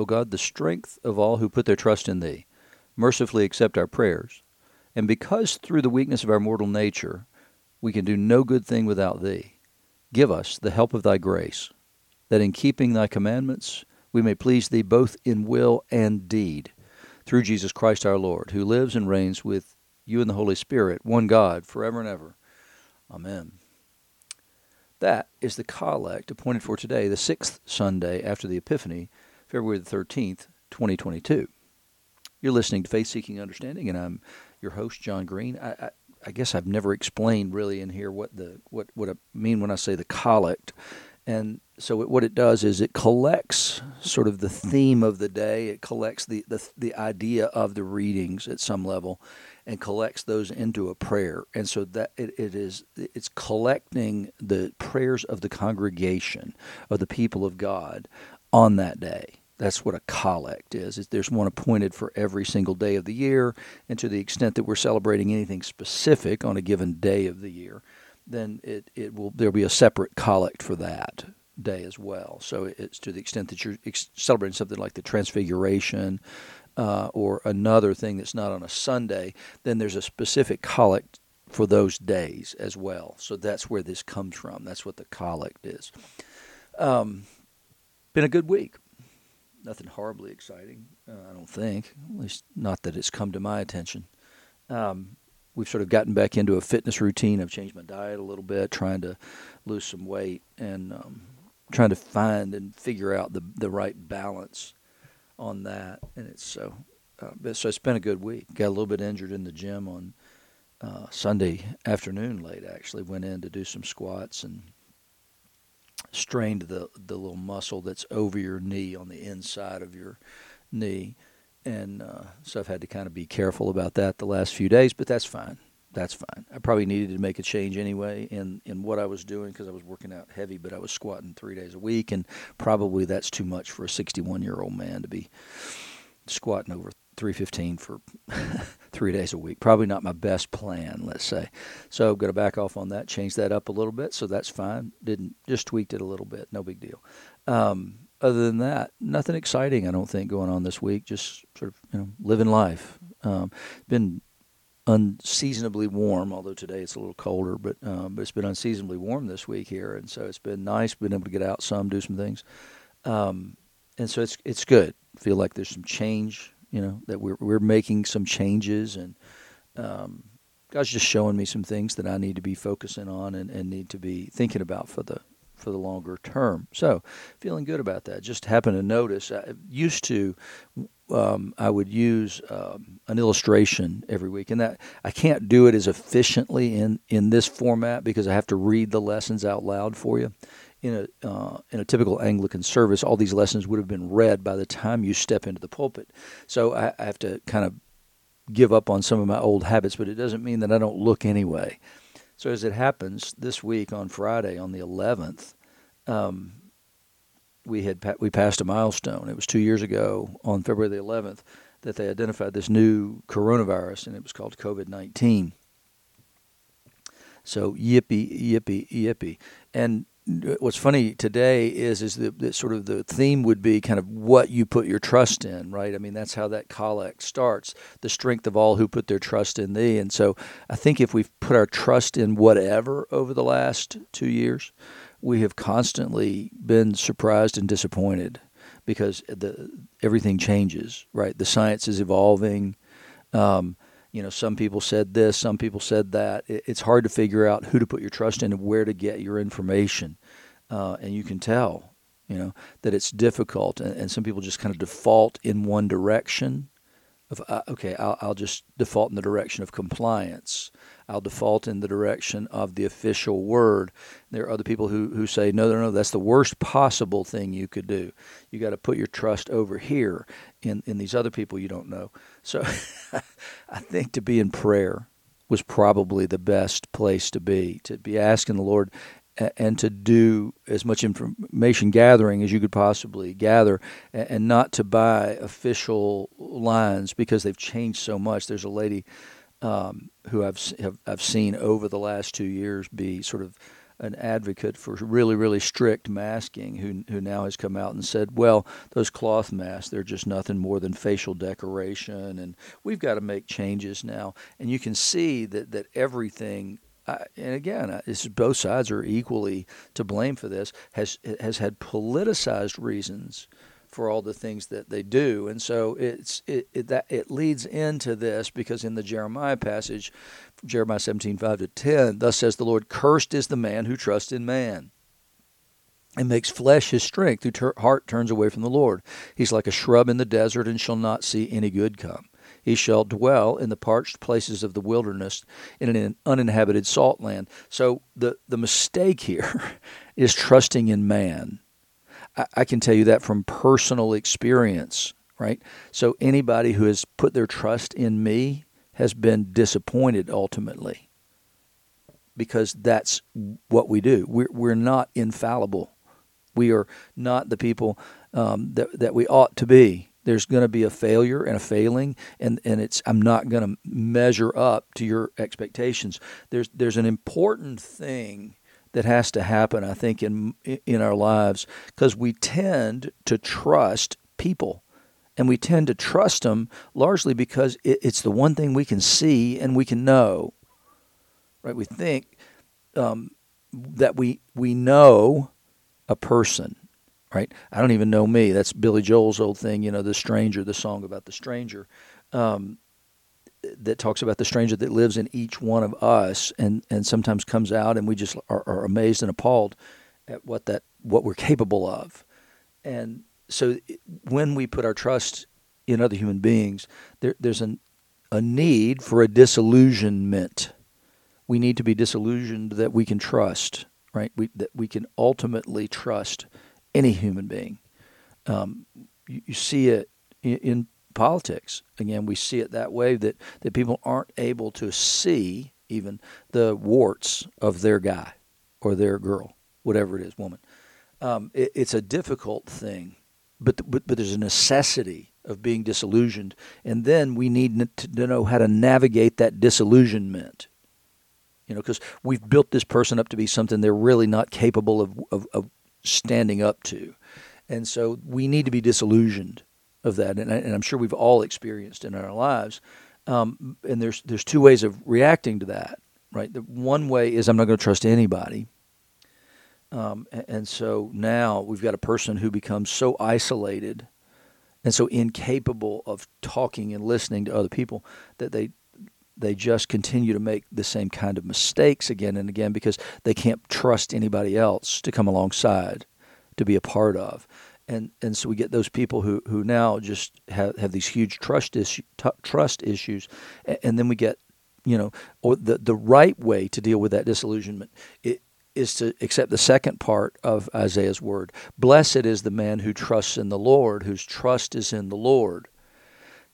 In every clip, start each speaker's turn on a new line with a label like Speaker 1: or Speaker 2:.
Speaker 1: O God, the strength of all who put their trust in thee. Mercifully accept our prayers. And because through the weakness of our mortal nature we can do no good thing without thee, give us the help of thy grace, that in keeping thy commandments we may please thee both in will and deed, through Jesus Christ our Lord, who lives and reigns with you and the Holy Spirit, one God, forever and ever. Amen. That is the collect appointed for today, the sixth Sunday after the Epiphany, February the 13th, 2022. You're listening to Faith Seeking Understanding, and I'm your host, John Green. I, I, I guess I've never explained really in here what the what what I mean when I say the collect. And so it, what it does is it collects sort of the theme of the day. It collects the, the the idea of the readings at some level, and collects those into a prayer. And so that it, it is it's collecting the prayers of the congregation of the people of God on that day. That's what a collect is. There's one appointed for every single day of the year, and to the extent that we're celebrating anything specific on a given day of the year, then it, it will there'll be a separate collect for that day as well. So it's to the extent that you're celebrating something like the Transfiguration uh, or another thing that's not on a Sunday, then there's a specific collect for those days as well. So that's where this comes from. That's what the collect is. Um, been a good week. Nothing horribly exciting, uh, I don't think. At least not that it's come to my attention. Um, we've sort of gotten back into a fitness routine. I've changed my diet a little bit, trying to lose some weight and um, trying to find and figure out the the right balance on that. And it's so uh, so it's been a good week. Got a little bit injured in the gym on uh, Sunday afternoon late. Actually, went in to do some squats and strained the the little muscle that's over your knee on the inside of your knee, and uh, so I've had to kind of be careful about that the last few days. But that's fine. That's fine. I probably needed to make a change anyway in in what I was doing because I was working out heavy, but I was squatting three days a week, and probably that's too much for a 61 year old man to be squatting over 315 for three days a week. Probably not my best plan, let's say. So I'm going to back off on that, change that up a little bit. So that's fine. Didn't just tweaked it a little bit. No big deal. Um, other than that, nothing exciting. I don't think going on this week. Just sort of you know living life. Um, been unseasonably warm, although today it's a little colder. But um, but it's been unseasonably warm this week here, and so it's been nice. Been able to get out some, do some things, um, and so it's it's good. Feel like there's some change you know that we're we're making some changes and um, God's just showing me some things that I need to be focusing on and, and need to be thinking about for the for the longer term. So feeling good about that. Just happened to notice. I used to um, I would use um, an illustration every week, and that I can't do it as efficiently in in this format because I have to read the lessons out loud for you in a uh, in a typical Anglican service, all these lessons would have been read by the time you step into the pulpit. So I, I have to kind of give up on some of my old habits, but it doesn't mean that I don't look anyway. So as it happens, this week on Friday, on the 11th, um, we had we passed a milestone. It was two years ago on February the 11th that they identified this new coronavirus, and it was called COVID 19. So yippee, yippee, yippee, and what's funny today is is that, sort of the theme would be kind of what you put your trust in, right? I mean, that's how that collect starts. The strength of all who put their trust in thee. And so I think if we've put our trust in whatever over the last two years, we have constantly been surprised and disappointed because the everything changes, right? The science is evolving. Um, you know, some people said this, some people said that. It's hard to figure out who to put your trust in and where to get your information. Uh, and you can tell, you know, that it's difficult. And, and some people just kind of default in one direction. Of uh, okay, I'll, I'll just default in the direction of compliance. I'll default in the direction of the official word. There are other people who, who say, no, no, no, that's the worst possible thing you could do. You got to put your trust over here in, in these other people you don't know. So I think to be in prayer was probably the best place to be, to be asking the Lord and to do as much information gathering as you could possibly gather and not to buy official lines because they've changed so much. There's a lady um, who I've, have, I've seen over the last two years be sort of an advocate for really, really strict masking who, who now has come out and said, well, those cloth masks, they're just nothing more than facial decoration, and we've got to make changes now. And you can see that, that everything and again, both sides are equally to blame for this. has has had politicized reasons for all the things that they do. And so it's it, it that it leads into this because in the Jeremiah passage, Jeremiah 17, 5 to 10, thus says the Lord, cursed is the man who trusts in man and makes flesh his strength, whose heart turns away from the Lord. He's like a shrub in the desert and shall not see any good come. He shall dwell in the parched places of the wilderness in an uninhabited salt land. So the, the mistake here is trusting in man I, I can tell you that from personal experience, right? So anybody who has put their trust in me has been disappointed ultimately because that's what we do. We're, we're not infallible. We are not the people um, that, that we ought to be. There's going to be a failure and a failing, and, and it's I'm not going to measure up to your expectations. There's there's an important thing that has to happen, I think, in in our lives because we tend to trust people, and we tend to trust them largely because it, it's the one thing we can see and we can know. Right? We think um, that we we know a person. Right? I don't even know me. That's Billy Joel's old thing. You know, the stranger, the song about the stranger. Um, that talks about the stranger that lives in each one of us and, and sometimes comes out and we just are, are amazed and appalled at what that what we're capable of. And so when we put our trust in other human beings, there, there's an, a need for a disillusionment. We need to be disillusioned that we can trust, right? We, that we can ultimately trust any human being. Um, you, you, see it in, in politics. Again, we see it that way that, that people aren't able to see even the warts of their guy or their girl, whatever it is, woman. Um, it, it's a difficult thing, but, but, but there's a necessity of being disillusioned. And then we need to know how to navigate that disillusionment. You know, because we've built this person up to be something they're really not capable of, of, of standing up to. And so we need to be disillusioned of that, and, I, I'm sure we've all experienced in our lives. Um, and there's there's two ways of reacting to that, right? The one way is I'm not going to trust anybody, um, and so now we've got a person who becomes so isolated and so incapable of talking and listening to other people that they they just continue to make the same kind of mistakes again and again because they can't trust anybody else to come alongside to be a part of and and so we get those people who who now just have have these huge trust issue, t- trust issues, and, and, then we get you know or the the right way to deal with that disillusionment is to accept the second part of Isaiah's word. Blessed is the man who trusts in the Lord, whose trust is in the Lord.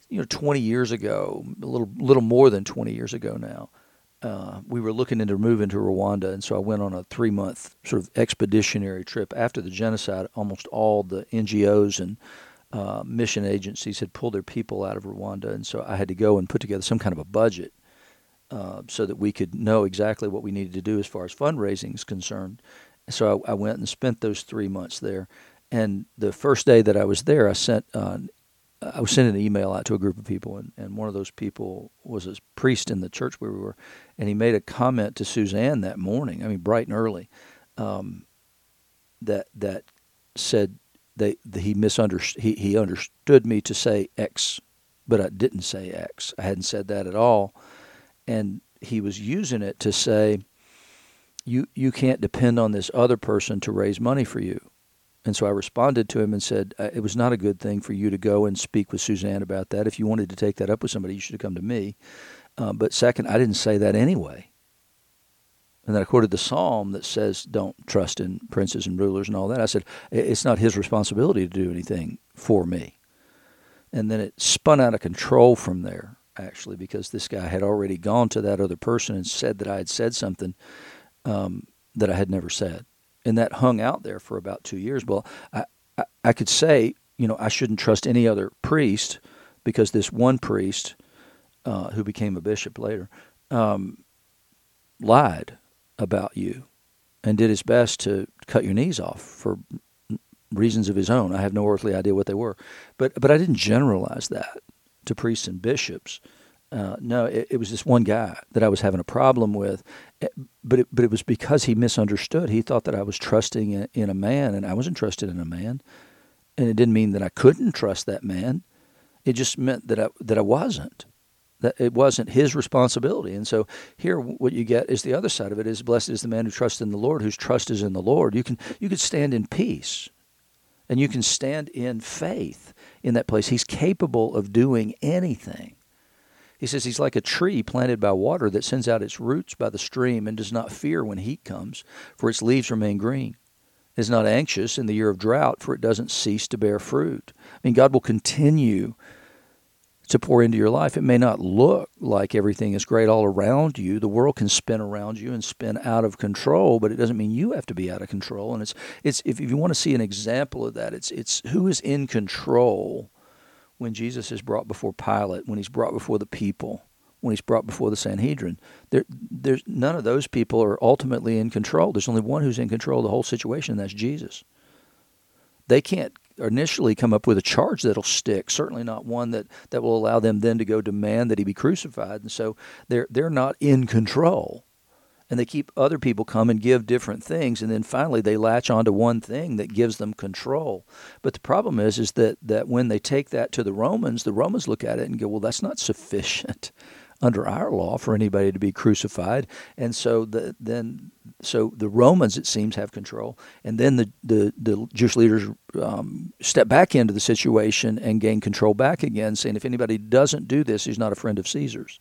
Speaker 1: You know, 20 years ago, a little little more than 20 years ago now, uh, we were looking into moving to Rwanda, and so I went on a three month sort of expeditionary trip. After the genocide, almost all the NGOs and uh, mission agencies had pulled their people out of Rwanda, and so I had to go and put together some kind of a budget uh, so that we could know exactly what we needed to do as far as fundraising is concerned. So I, I went and spent those three months there. And the first day that I was there, I sent uh, I was sending an email out to a group of people, and, and one of those people was a priest in the church where we were, and he made a comment to Suzanne that morning. I mean, bright and early, um, that that said they, he misunderstood. He, he understood me to say X, but I didn't say X. I hadn't said that at all, and he was using it to say, you you can't depend on this other person to raise money for you. And so I responded to him and said, uh, It was not a good thing for you to go and speak with Suzanne about that. If you wanted to take that up with somebody, you should have come to me. Uh, but second, I didn't say that anyway. And then I quoted the psalm that says, Don't trust in princes and rulers and all that. I said, It's not his responsibility to do anything for me. And then it spun out of control from there, actually, because this guy had already gone to that other person and said that I had said something um, that I had never said and that hung out there for about two years. Well, I, I, I could say, you know, I shouldn't trust any other priest because this one priest, uh, who became a bishop later, um, lied about you. and did his best to cut your knees off for reasons of his own. I have no earthly idea what they were, but but I didn't generalize that to priests and bishops. Uh, no, it, it, was this one guy that I was having a problem with, eh, but it, but it was because he misunderstood. He thought that I was trusting in, in a man, and I wasn't trusted in a man, and it didn't mean that I couldn't trust that man. It just meant that I that I wasn't. That it wasn't his responsibility. And so here, what you get is the other side of it: is blessed is the man who trusts in the Lord, whose trust is in the Lord. You can you can stand in peace, and you can stand in faith in that place. He's capable of doing anything. He says he's like a tree planted by water that sends out its roots by the stream and does not fear when heat comes, for its leaves remain green. It is not anxious in the year of drought, for it doesn't cease to bear fruit. I mean, God will continue to pour into your life. It may not look like everything is great all around you. The world can spin around you and spin out of control, but it doesn't mean you have to be out of control. And it's it's if you want to see an example of that, it's it's who is in control when Jesus is brought before Pilate, when he's brought before the people, when he's brought before the Sanhedrin. There, there's none of those people are ultimately in control. There's only one who's in control of the whole situation, and that's Jesus. They can't initially come up with a charge that'll stick. Certainly not one that, that will allow them then to go demand that he be crucified. And so they're they're not in control and they keep other people come and give different things and then finally they latch onto one thing that gives them control. But the problem is is that that when they take that to the romans the romans look at it and go well that's not sufficient under our law for anybody to be crucified. And so the, then so the romans it seems have control. And then the the, the jewish leaders um, step back into the situation and gain control back again saying if anybody doesn't do this he's not a friend of caesar's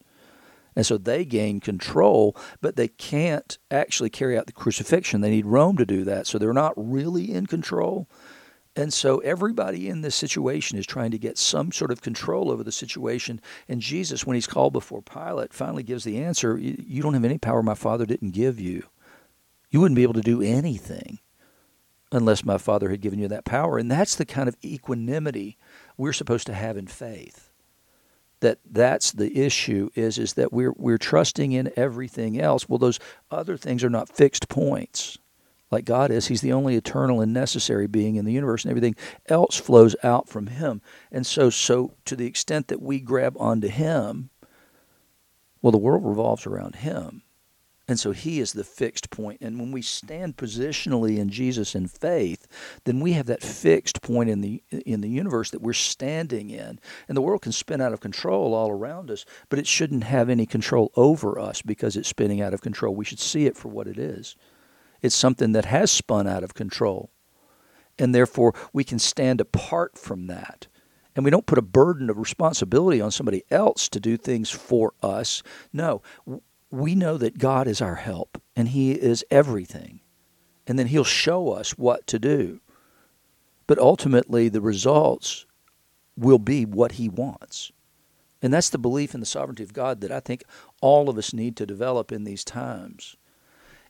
Speaker 1: and so they gain control, but they can't actually carry out the crucifixion. They need Rome to do that. So they're not really in control. And so everybody in this situation is trying to get some sort of control over the situation. And Jesus, when he's called before Pilate, finally gives the answer You don't have any power my Father didn't give you. You wouldn't be able to do anything unless my Father had given you that power. And that's the kind of equanimity we're supposed to have in faith that that's the issue is is that we're we're trusting in everything else. Well those other things are not fixed points. Like God is he's the only eternal and necessary being in the universe and everything else flows out from him. And so so to the extent that we grab onto him well the world revolves around him and so he is the fixed point. And when we stand positionally in Jesus in faith, then we have that fixed point in the in the universe that we're standing in. And the world can spin out of control all around us, but it shouldn't have any control over us because it's spinning out of control. We should see it for what it is. It's something that has spun out of control. And therefore we can stand apart from that. And we don't put a burden of responsibility on somebody else to do things for us. No, we know that God is our help and He is everything. And then He'll show us what to do. But ultimately, the results will be what He wants. And that's the belief in the sovereignty of God that I think all of us need to develop in these times.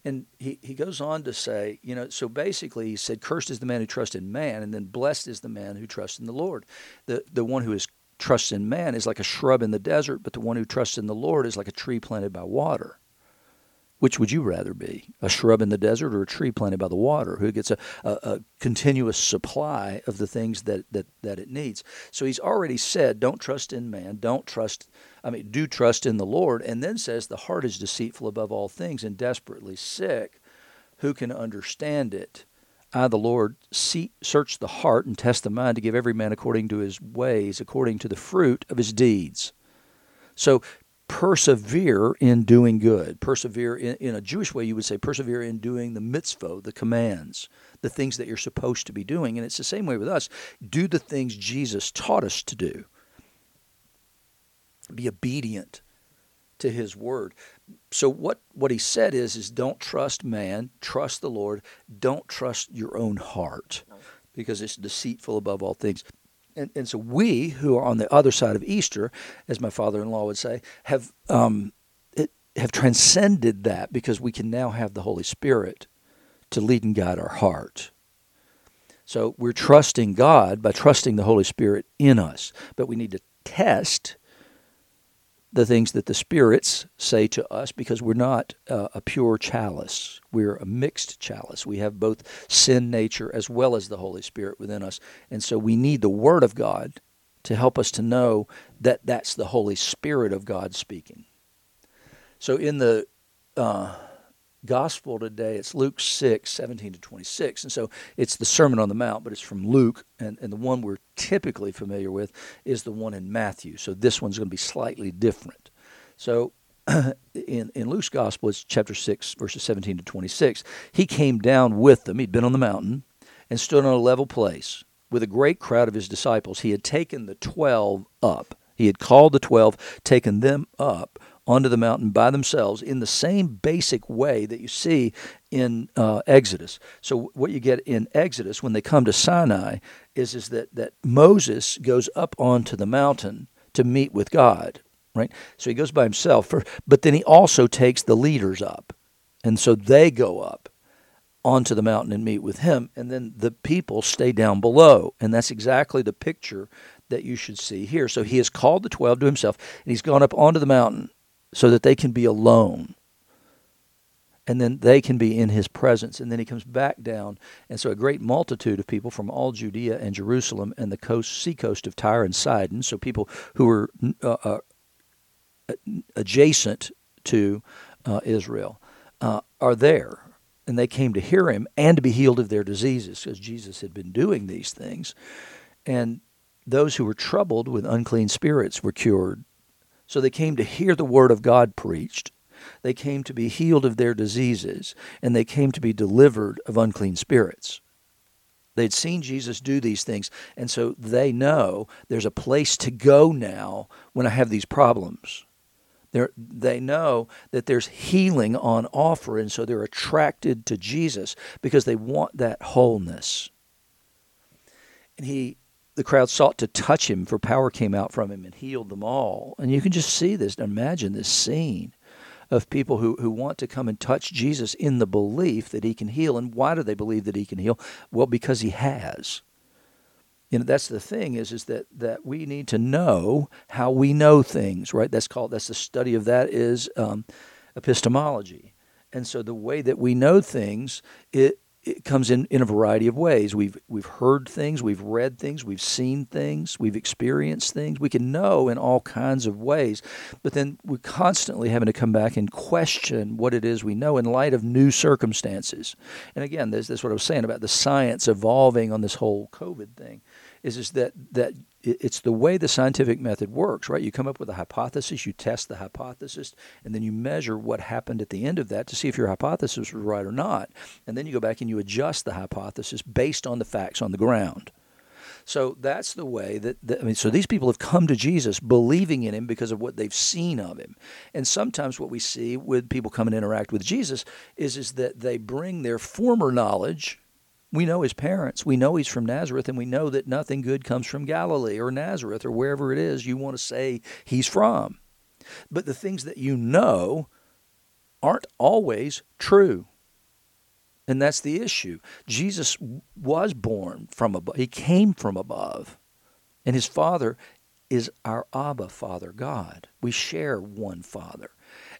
Speaker 1: And he, he goes on to say, you know, so basically he said, Cursed is the man who trusts in man, and then blessed is the man who trusts in the Lord. The, the one who is trusts in man is like a shrub in the desert, but the one who trusts in the Lord is like a tree planted by water. Which would you rather be, a shrub in the desert or a tree planted by the water, who gets a, a, a continuous supply of the things that, that, that it needs? So he's already said, don't trust in man, don't trust, I mean, do trust in the Lord, and then says, the heart is deceitful above all things and desperately sick. Who can understand it? I, the Lord, see, search the heart and test the mind to give every man according to his ways, according to the fruit of his deeds. So persevere in doing good. Persevere in, in a Jewish way, you would say persevere in doing the mitzvah, the commands, the things that you're supposed to be doing. And it's the same way with us. Do the things Jesus taught us to do. Be obedient to his word so what what he said is is don't trust man, trust the Lord. Don't trust your own heart because it's deceitful above all things. And, and so we who are on the other side of Easter, as my father-in-law would say, have um, it, have transcended that because we can now have the Holy Spirit to lead and guide our heart. So we're trusting God by trusting the Holy Spirit in us, but we need to test the things that the spirits say to us because we're not uh, a pure chalice. We're a mixed chalice. We have both sin nature as well as the Holy Spirit within us. And so we need the Word of God to help us to know that that's the Holy Spirit of God speaking. So in the uh, gospel today, it's Luke 6, 17 to 26. And so it's the Sermon on the Mount, but it's from Luke. And, and the one we're typically familiar with is the one in Matthew. So this one's going to be slightly different. So in, in Luke's gospel, it's chapter 6, verses 17 to 26. He came down with them. He'd been on the mountain and stood on a level place with a great crowd of his disciples. He had taken the 12 up. He had called the 12, taken them up onto the mountain by themselves in the same basic way that you see in uh, Exodus. So what you get in Exodus when they come to Sinai is is that that Moses goes up onto the mountain to meet with God, right? So he goes by himself, for, but then he also takes the leaders up, and so they go up onto the mountain and meet with him, and then the people stay down below, and that's exactly the picture that you should see here. So he has called the twelve to himself, and he's gone up onto the mountain so that they can be alone. And then they can be in his presence. And then he comes back down. And so a great multitude of people from all Judea and Jerusalem and the coast, seacoast of Tyre and Sidon, so people who were uh, uh, adjacent to uh, Israel, uh, are there. And they came to hear him and to be healed of their diseases because Jesus had been doing these things. And those who were troubled with unclean spirits were cured so they came to hear the word of God preached. They came to be healed of their diseases, and they came to be delivered of unclean spirits. They'd seen Jesus do these things, and so they know there's a place to go now when I have these problems. They're, they know that there's healing on offer, and so they're attracted to Jesus because they want that wholeness. And he the crowd sought to touch him, for power came out from him and healed them all. And you can just see this, imagine this scene of people who, who want to come and touch Jesus in the belief that he can heal. And why do they believe that he can heal? Well, because he has. You know, that's the thing is is that that we need to know how we know things, right? That's called that's the study of that is um, epistemology. And so the way that we know things, it it comes in, in a variety of ways. We've we've heard things, we've read things, we've seen things, we've experienced things. We can know in all kinds of ways, but then we're constantly having to come back and question what it is we know in light of new circumstances. And again, this is what I was saying about the science evolving on this whole COVID thing is, is that, that it's the way the scientific method works, right? You come up with a hypothesis, you test the hypothesis, and then you measure what happened at the end of that to see if your hypothesis was right or not. And then you go back and you adjust the hypothesis based on the facts on the ground. So that's the way that, that, I mean, so these people have come to Jesus believing in him because of what they've seen of him. And sometimes what we see with people come and interact with Jesus is, is that they bring their former knowledge we know his parents. We know he's from Nazareth, and we know that nothing good comes from Galilee or Nazareth or wherever it is you want to say he's from. But the things that you know aren't always true. And that's the issue. Jesus was born from above, he came from above. And his father is our Abba Father God. We share one Father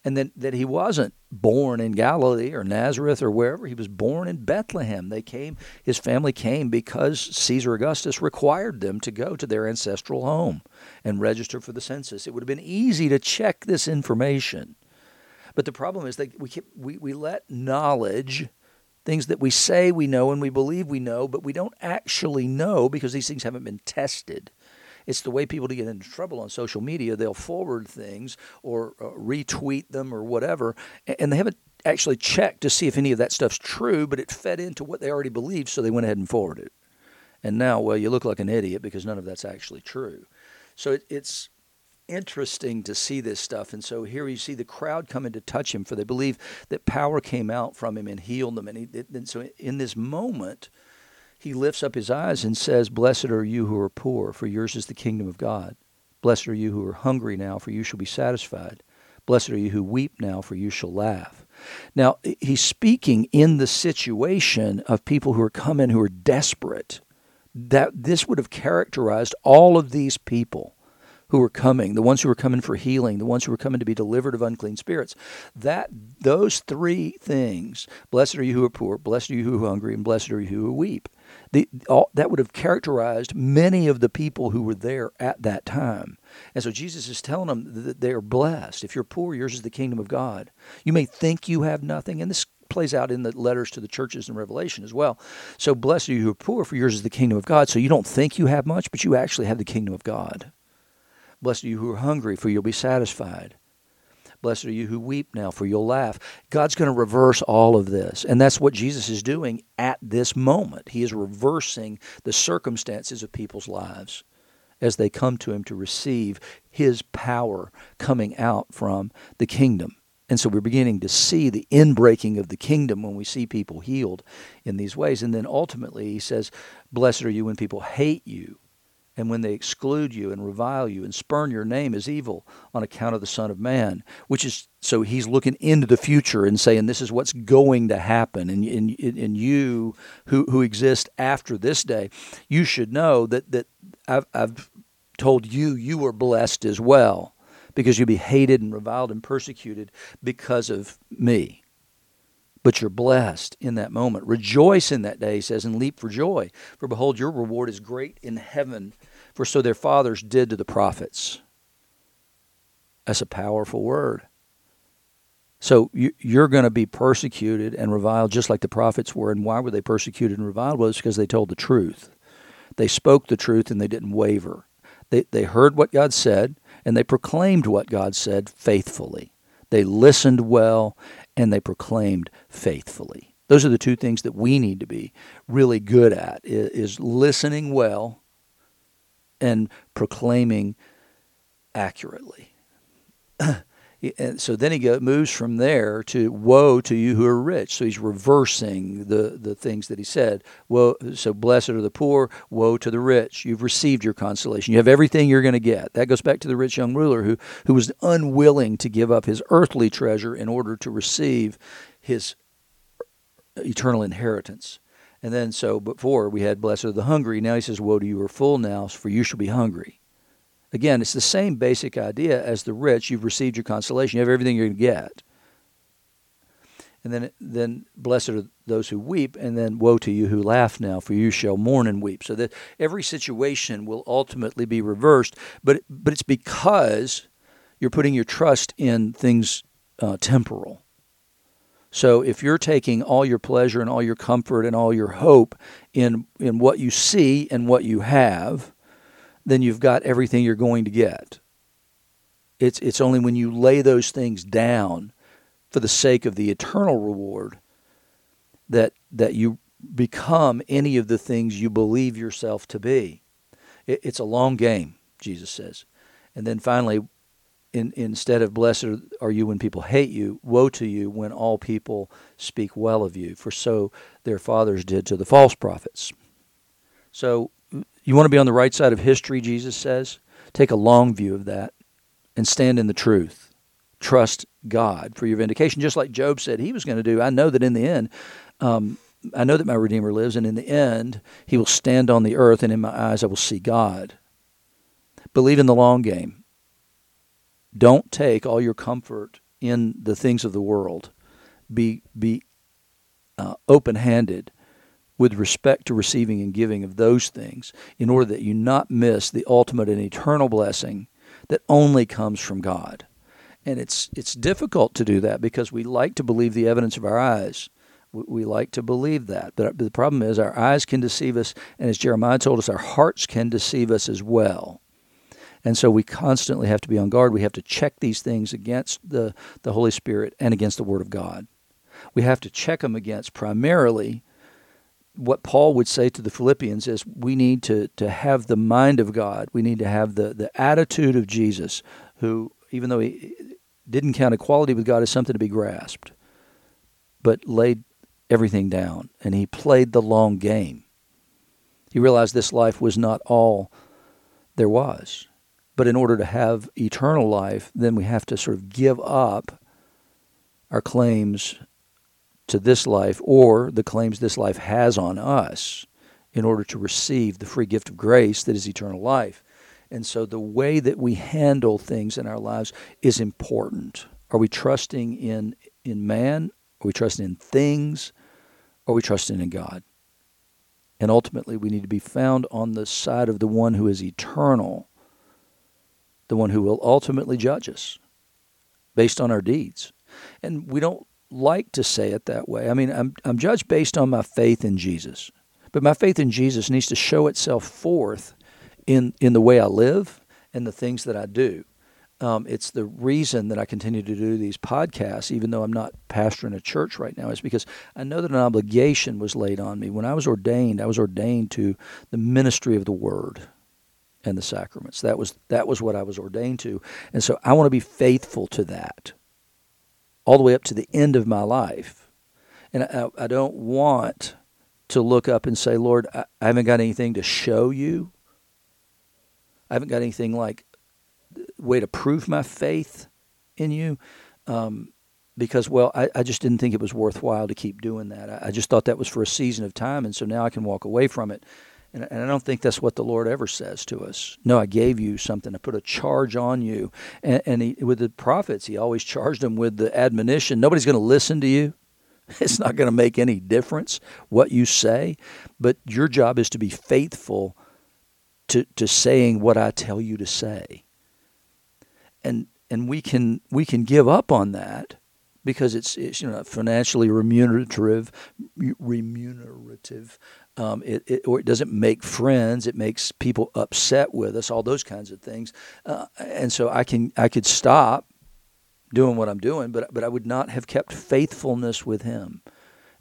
Speaker 1: and that, that he wasn't born in Galilee or Nazareth or wherever. He was born in Bethlehem. They came, his family came because Caesar Augustus required them to go to their ancestral home and register for the census. It would have been easy to check this information. But the problem is that we, keep, we, we let knowledge, things that we say we know and we believe we know, but we don't actually know because these things haven't been tested. It's the way people get into trouble on social media. They'll forward things or uh, retweet them or whatever, and they haven't actually checked to see if any of that stuff's true, but it fed into what they already believed, so they went ahead and forwarded it. And now, well, you look like an idiot because none of that's actually true. So it, it's interesting to see this stuff. And so here you see the crowd coming to touch him, for they believe that power came out from him and healed them. And, he, and so in this moment, he lifts up his eyes and says, Blessed are you who are poor, for yours is the kingdom of God. Blessed are you who are hungry now, for you shall be satisfied. Blessed are you who weep now, for you shall laugh. Now, he's speaking in the situation of people who are coming who are desperate. That this would have characterized all of these people who were coming, the ones who were coming for healing, the ones who were coming to be delivered of unclean spirits. That those three things, blessed are you who are poor, blessed are you who are hungry, and blessed are you who weep. The, all, that would have characterized many of the people who were there at that time. And so Jesus is telling them that they are blessed. If you're poor, yours is the kingdom of God. You may think you have nothing, and this plays out in the letters to the churches in Revelation as well. So blessed are you who are poor, for yours is the kingdom of God. So you don't think you have much, but you actually have the kingdom of God. Blessed are you who are hungry, for you'll be satisfied. Blessed are you who weep now, for you'll laugh. God's going to reverse all of this. And that's what Jesus is doing at this moment. He is reversing the circumstances of people's lives as they come to Him to receive His power coming out from the kingdom. And so we're beginning to see the inbreaking of the kingdom when we see people healed in these ways. And then ultimately, He says, Blessed are you when people hate you and when they exclude you and revile you and spurn your name as evil on account of the Son of Man, which is so he's looking into the future and saying this is what's going to happen, and and, and you who who exist after this day, you should know that that I've, I've told you you were blessed as well, because you'll be hated and reviled and persecuted because of me but you're blessed in that moment. Rejoice in that day, he says, and leap for joy. For behold, your reward is great in heaven, for so their fathers did to the prophets. That's a powerful word. So you're going to be persecuted and reviled just like the prophets were. And why were they persecuted and reviled? Well, it's because they told the truth. They spoke the truth and they didn't waver. They, they heard what God said and they proclaimed what God said faithfully. They listened well and they proclaimed faithfully. Those are the two things that we need to be really good at is listening well and proclaiming accurately. and so then he go, moves from there to woe to you who are rich. So he's reversing the, the things that he said. Woe, so blessed are the poor, woe to the rich. You've received your consolation. You have everything you're going to get. That goes back to the rich young ruler who, who was unwilling to give up his earthly treasure in order to receive his eternal inheritance. And then so before we had blessed are the hungry. Now he says, Woe to you who are full now, for you shall be hungry. Again, it's the same basic idea as the rich. You've received your consolation. You have everything you're going to get. And then, then blessed are those who weep, and then woe to you who laugh now, for you shall mourn and weep. So that every situation will ultimately be reversed, but but it's because you're putting your trust in things uh, temporal. So if you're taking all your pleasure and all your comfort and all your hope in in what you see and what you have, then you've got everything you're going to get. It's, it's only when you lay those things down for the sake of the eternal reward that, that you become any of the things you believe yourself to be. It, it's a long game, Jesus says. And then finally, in, instead of blessed are you when people hate you, woe to you when all people speak well of you, for so their fathers did to the false prophets. So you want to be on the right side of history, Jesus says? Take a long view of that and stand in the truth. Trust God for your vindication, just like Job said he was going to do. I know that in the end, um, I know that my Redeemer lives, and in the end, he will stand on the earth, and in my eyes, I will see God. Believe in the long game. Don't take all your comfort in the things of the world. Be, be uh, open handed with respect to receiving and giving of those things in order that you not miss the ultimate and eternal blessing that only comes from God. And it's it's difficult to do that because we like to believe the evidence of our eyes. We, we like to believe that. But the problem is our eyes can deceive us and as Jeremiah told us our hearts can deceive us as well. And so we constantly have to be on guard. We have to check these things against the, the Holy Spirit and against the Word of God. We have to check them against primarily what Paul would say to the Philippians is we need to, to have the mind of God. We need to have the, the attitude of Jesus, who, even though he didn't count equality with God as something to be grasped, but laid everything down and he played the long game. He realized this life was not all there was. But in order to have eternal life, then we have to sort of give up our claims to this life or the claims this life has on us in order to receive the free gift of grace that is eternal life. And so the way that we handle things in our lives is important. Are we trusting in in man? Are we trusting in things? Are we trusting in God? And ultimately, we need to be found on the side of the one who is eternal, the one who will ultimately judge us based on our deeds. And we don't like to say it that way. I mean, I'm, I'm judged based on my faith in Jesus. But my faith in Jesus needs to show itself forth in, in the way I live and the things that I do. Um, it's the reason that I continue to do these podcasts, even though I'm not pastoring a church right now, is because I know that an obligation was laid on me. When I was ordained, I was ordained to the ministry of the Word and the sacraments. That was that was what I was ordained to, and so I want to be faithful to that all the way up to the end of my life. And I, I don't want to look up and say, Lord, I, I haven't got anything to show you. I haven't got anything like way to prove my faith in you. Um, because, well, I, I, just didn't think it was worthwhile to keep doing that. I, I, just thought that was for a season of time, and so now I can walk away from it. And, and, I don't think that's what the Lord ever says to us. No, I gave you something. I put a charge on you. And, and he, with the prophets, he always charged them with the admonition nobody's going to listen to you. It's not going to make any difference what you say, but your job is to be faithful to, to saying what I tell you to say. And and we can we can give up on that because it's, it's you know financially remunerative remunerative um, it, it, or it doesn't make friends. It makes people upset with us. All those kinds of things. Uh, and so I can I could stop doing what I'm doing, but but I would not have kept faithfulness with Him.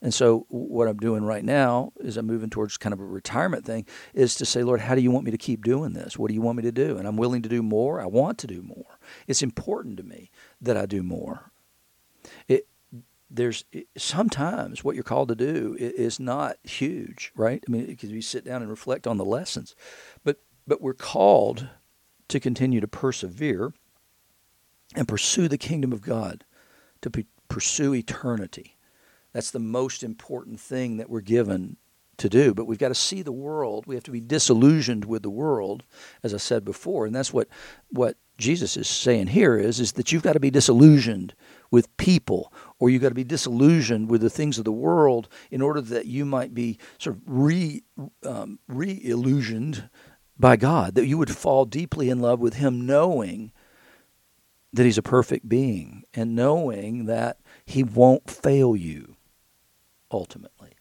Speaker 1: And so what I'm doing right now is I'm moving towards kind of a retirement thing is to say, Lord, how do you want me to keep doing this? What do you want me to do? And I'm willing to do more. I want to do more. It's important to me that I do more. It, there's sometimes what you're called to do is not huge, right? I mean, because you sit down and reflect on the lessons, but but we're called to continue to persevere and pursue the kingdom of God, to be, pursue eternity. That's the most important thing that we're given to do. But we've got to see the world. We have to be disillusioned with the world, as I said before, and that's what what Jesus is saying here is is that you've got to be disillusioned with people or you've got to be disillusioned with the things of the world in order that you might be sort of re um, re-illusioned by God that you would fall deeply in love with him knowing that he's a perfect being and knowing that he won't fail you ultimately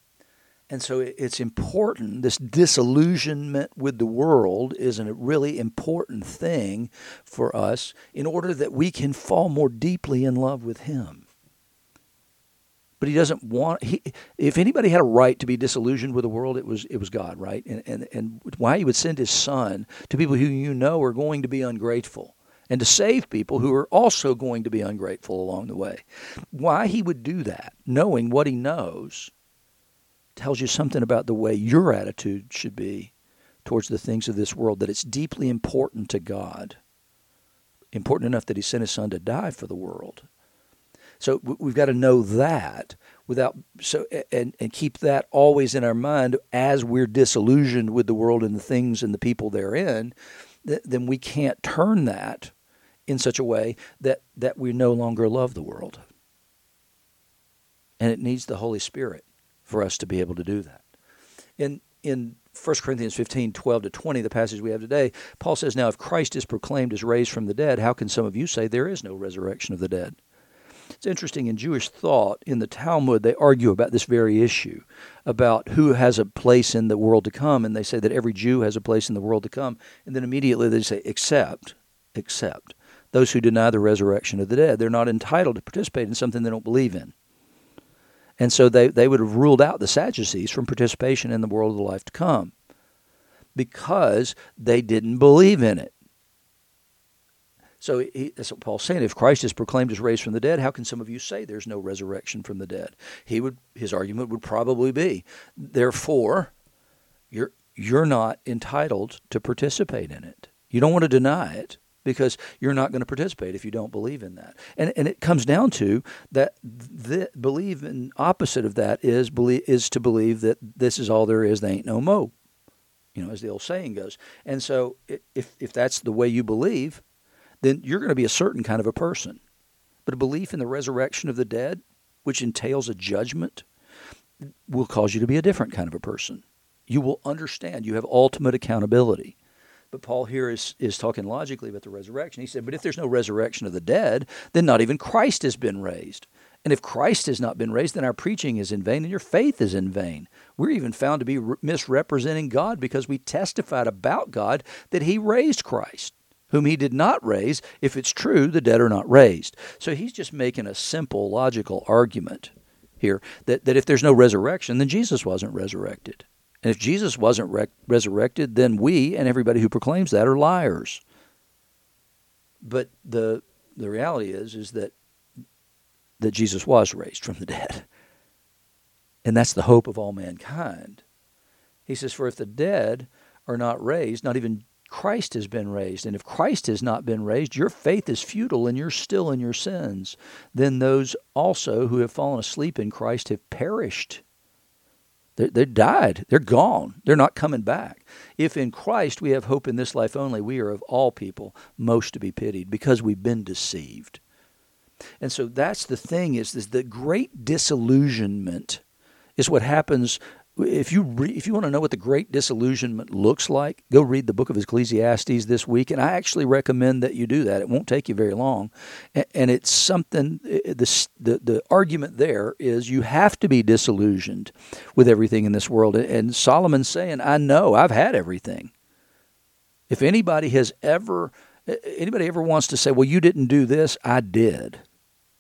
Speaker 1: and so it's important. This disillusionment with the world is a really important thing for us in order that we can fall more deeply in love with Him. But He doesn't want. He, if anybody had a right to be disillusioned with the world, it was it was God, right? And and and why He would send His Son to people who you know are going to be ungrateful and to save people who are also going to be ungrateful along the way. Why he would do that, knowing what he knows, tells you something about the way your attitude should be towards the things of this world, that it's deeply important to God, important enough that He sent His Son to die for the world. So we've got to know that without so and and keep that always in our mind as we're disillusioned with the world and the things and the people therein. Then we can't turn that in such a way that that we no longer love the world. And it needs the Holy Spirit for us to be able to do that. In in 1 Corinthians 15, 12 to 20, the passage we have today, Paul says, Now if Christ is proclaimed as raised from the dead, how can some of you say there is no resurrection of the dead? It's interesting in Jewish thought, in the Talmud, they argue about this very issue about who has a place in the world to come, and they say that every Jew has a place in the world to come, and then immediately they say, except, except those who deny the resurrection of the dead. They're not entitled to participate in something they don't believe in. And so they, they would have ruled out the Sadducees from participation in the world of the life to come because they didn't believe in it. So he, that's what Paul's saying. If Christ is proclaimed as raised from the dead, how can some of you say there's no resurrection from the dead? He would his argument would probably be, therefore, you're you're not entitled to participate in it. You don't want to deny it, because you're not going to participate if you don't believe in that. And and it comes down to that the believe in opposite of that is believe is to believe that this is all there is. There ain't no mo. you know, as the old saying goes. And so, if if that's the way you believe, then you're going to be a certain kind of a person. But a belief in the resurrection of the dead, which entails a judgment, will cause you to be a different kind of a person. You will understand. You have ultimate accountability. But Paul here is, is talking logically about the resurrection. He said, But if there's no resurrection of the dead, then not even Christ has been raised. And if Christ has not been raised, then our preaching is in vain and your faith is in vain. We're even found to be misrepresenting God because we testified about God that He raised Christ, whom He did not raise. If it's true, the dead are not raised. So he's just making a simple logical argument here that, that if there's no resurrection, then Jesus wasn't resurrected. And if Jesus wasn't re- resurrected, then we and everybody who proclaims that are liars. But the the reality is is that that Jesus was raised from the dead. And that's the hope of all mankind. He says, For if the dead are not raised, not even Christ has been raised. And if Christ has not been raised, your faith is futile and you're still in your sins. Then those also who have fallen asleep in Christ have perished. They, they died. They're gone. They're not coming back. If in Christ we have hope in this life only, we are of all people most to be pitied because we've been deceived. And so that's the thing is, is the great disillusionment is what happens if you re- if you want to know what the great disillusionment looks like, go read the book of Ecclesiastes this week, and I actually recommend that you do that. It won't take you very long, and, it's something. Eh, eh, the, the the argument there is you have to be disillusioned with everything in this world, and Solomon's saying, "I know, I've had everything." If anybody has ever eh, anybody ever wants to say, "Well, you didn't do this," I did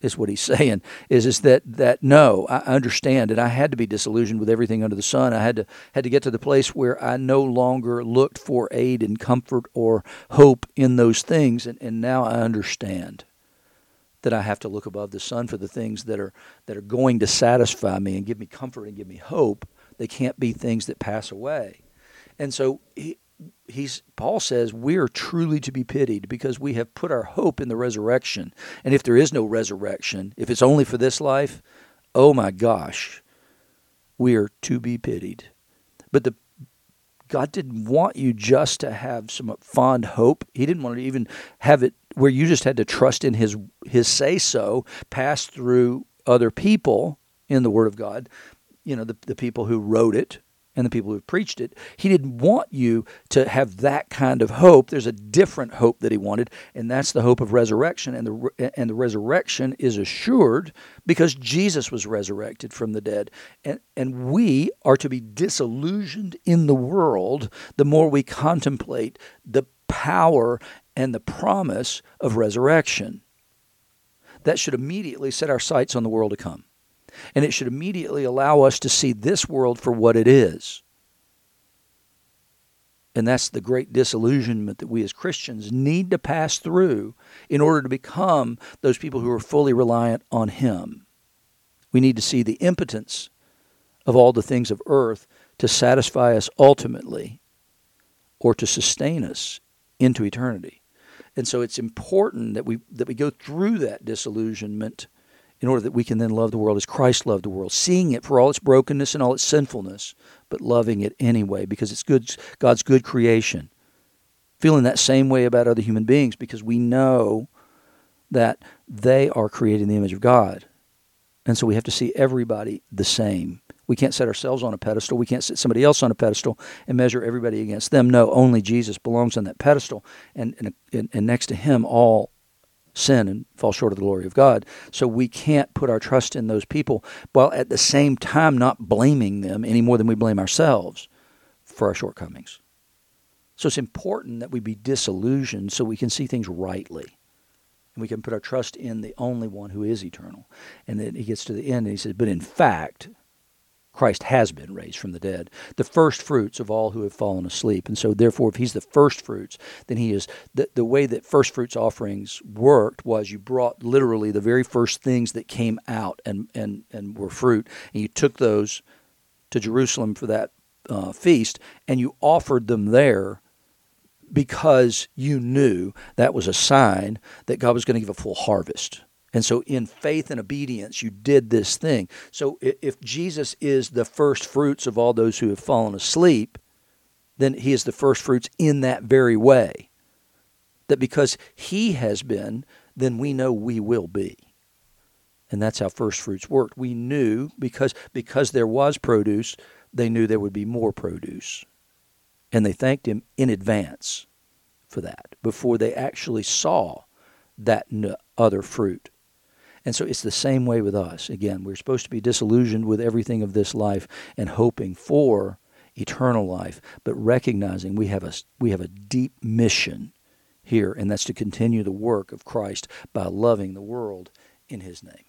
Speaker 1: is what he's saying is is that that no I understand and I had to be disillusioned with everything under the sun. I had to had to get to the place where I no longer looked for aid and comfort or hope in those things and, and now I understand that I have to look above the sun for the things that are that are going to satisfy me and give me comfort and give me hope. They can't be things that pass away. And so he's Paul says we are truly to be pitied because we have put our hope in the resurrection. And if there is no resurrection, if it's only for this life, oh my gosh, we are to be pitied. But the God didn't want you just to have some fond hope. He didn't want to even have it where you just had to trust in his his say so, passed through other people in the Word of God. You know, the, the people who wrote it, and the people who preached it. He didn't want you to have that kind of hope. There's a different hope that he wanted, and that's the hope of resurrection. And the and the resurrection is assured because Jesus was resurrected from the dead. And and we are to be disillusioned in the world the more we contemplate the power and the promise of resurrection. That should immediately set our sights on the world to come and it should immediately allow us to see this world for what it is. And that's the great disillusionment that we as Christians need to pass through in order to become those people who are fully reliant on Him. We need to see the impotence of all the things of earth to satisfy us ultimately or to sustain us into eternity. And so it's important that we that we go through that disillusionment in order that we can then love the world as Christ loved the world, seeing it for all its brokenness and all its sinfulness, but loving it anyway because it's good, God's good creation. Feeling that same way about other human beings because we know that they are created in the image of God. And so we have to see everybody the same. We can't set ourselves on a pedestal. We can't set somebody else on a pedestal and measure everybody against them. No, only Jesus belongs on that pedestal. And, and, and next to him, all sin and fall short of the glory of God. So we can't put our trust in those people while at the same time not blaming them any more than we blame ourselves for our shortcomings. So it's important that we be disillusioned so we can see things rightly. And we can put our trust in the only one who is eternal. And then he gets to the end and he says, But in fact, Christ has been raised from the dead, the first fruits of all who have fallen asleep. And so, therefore, if he's the first fruits, then he is. The, the way that first fruits offerings worked was you brought literally the very first things that came out and, and, and were fruit, and you took those to Jerusalem for that uh, feast, and you offered them there because you knew that was a sign that God was going to give a full harvest. And so, in faith and obedience, you did this thing. So, if Jesus is the first fruits of all those who have fallen asleep, then he is the first fruits in that very way. That because he has been, then we know we will be. And that's how first fruits worked. We knew because because there was produce, they knew there would be more produce. And they thanked him in advance for that before they actually saw that other fruit. And so it's the same way with us. Again, we're supposed to be disillusioned with everything of this life and hoping for eternal life, but recognizing we have a we have a deep mission here, and that's to continue the work of Christ by loving the world in his name.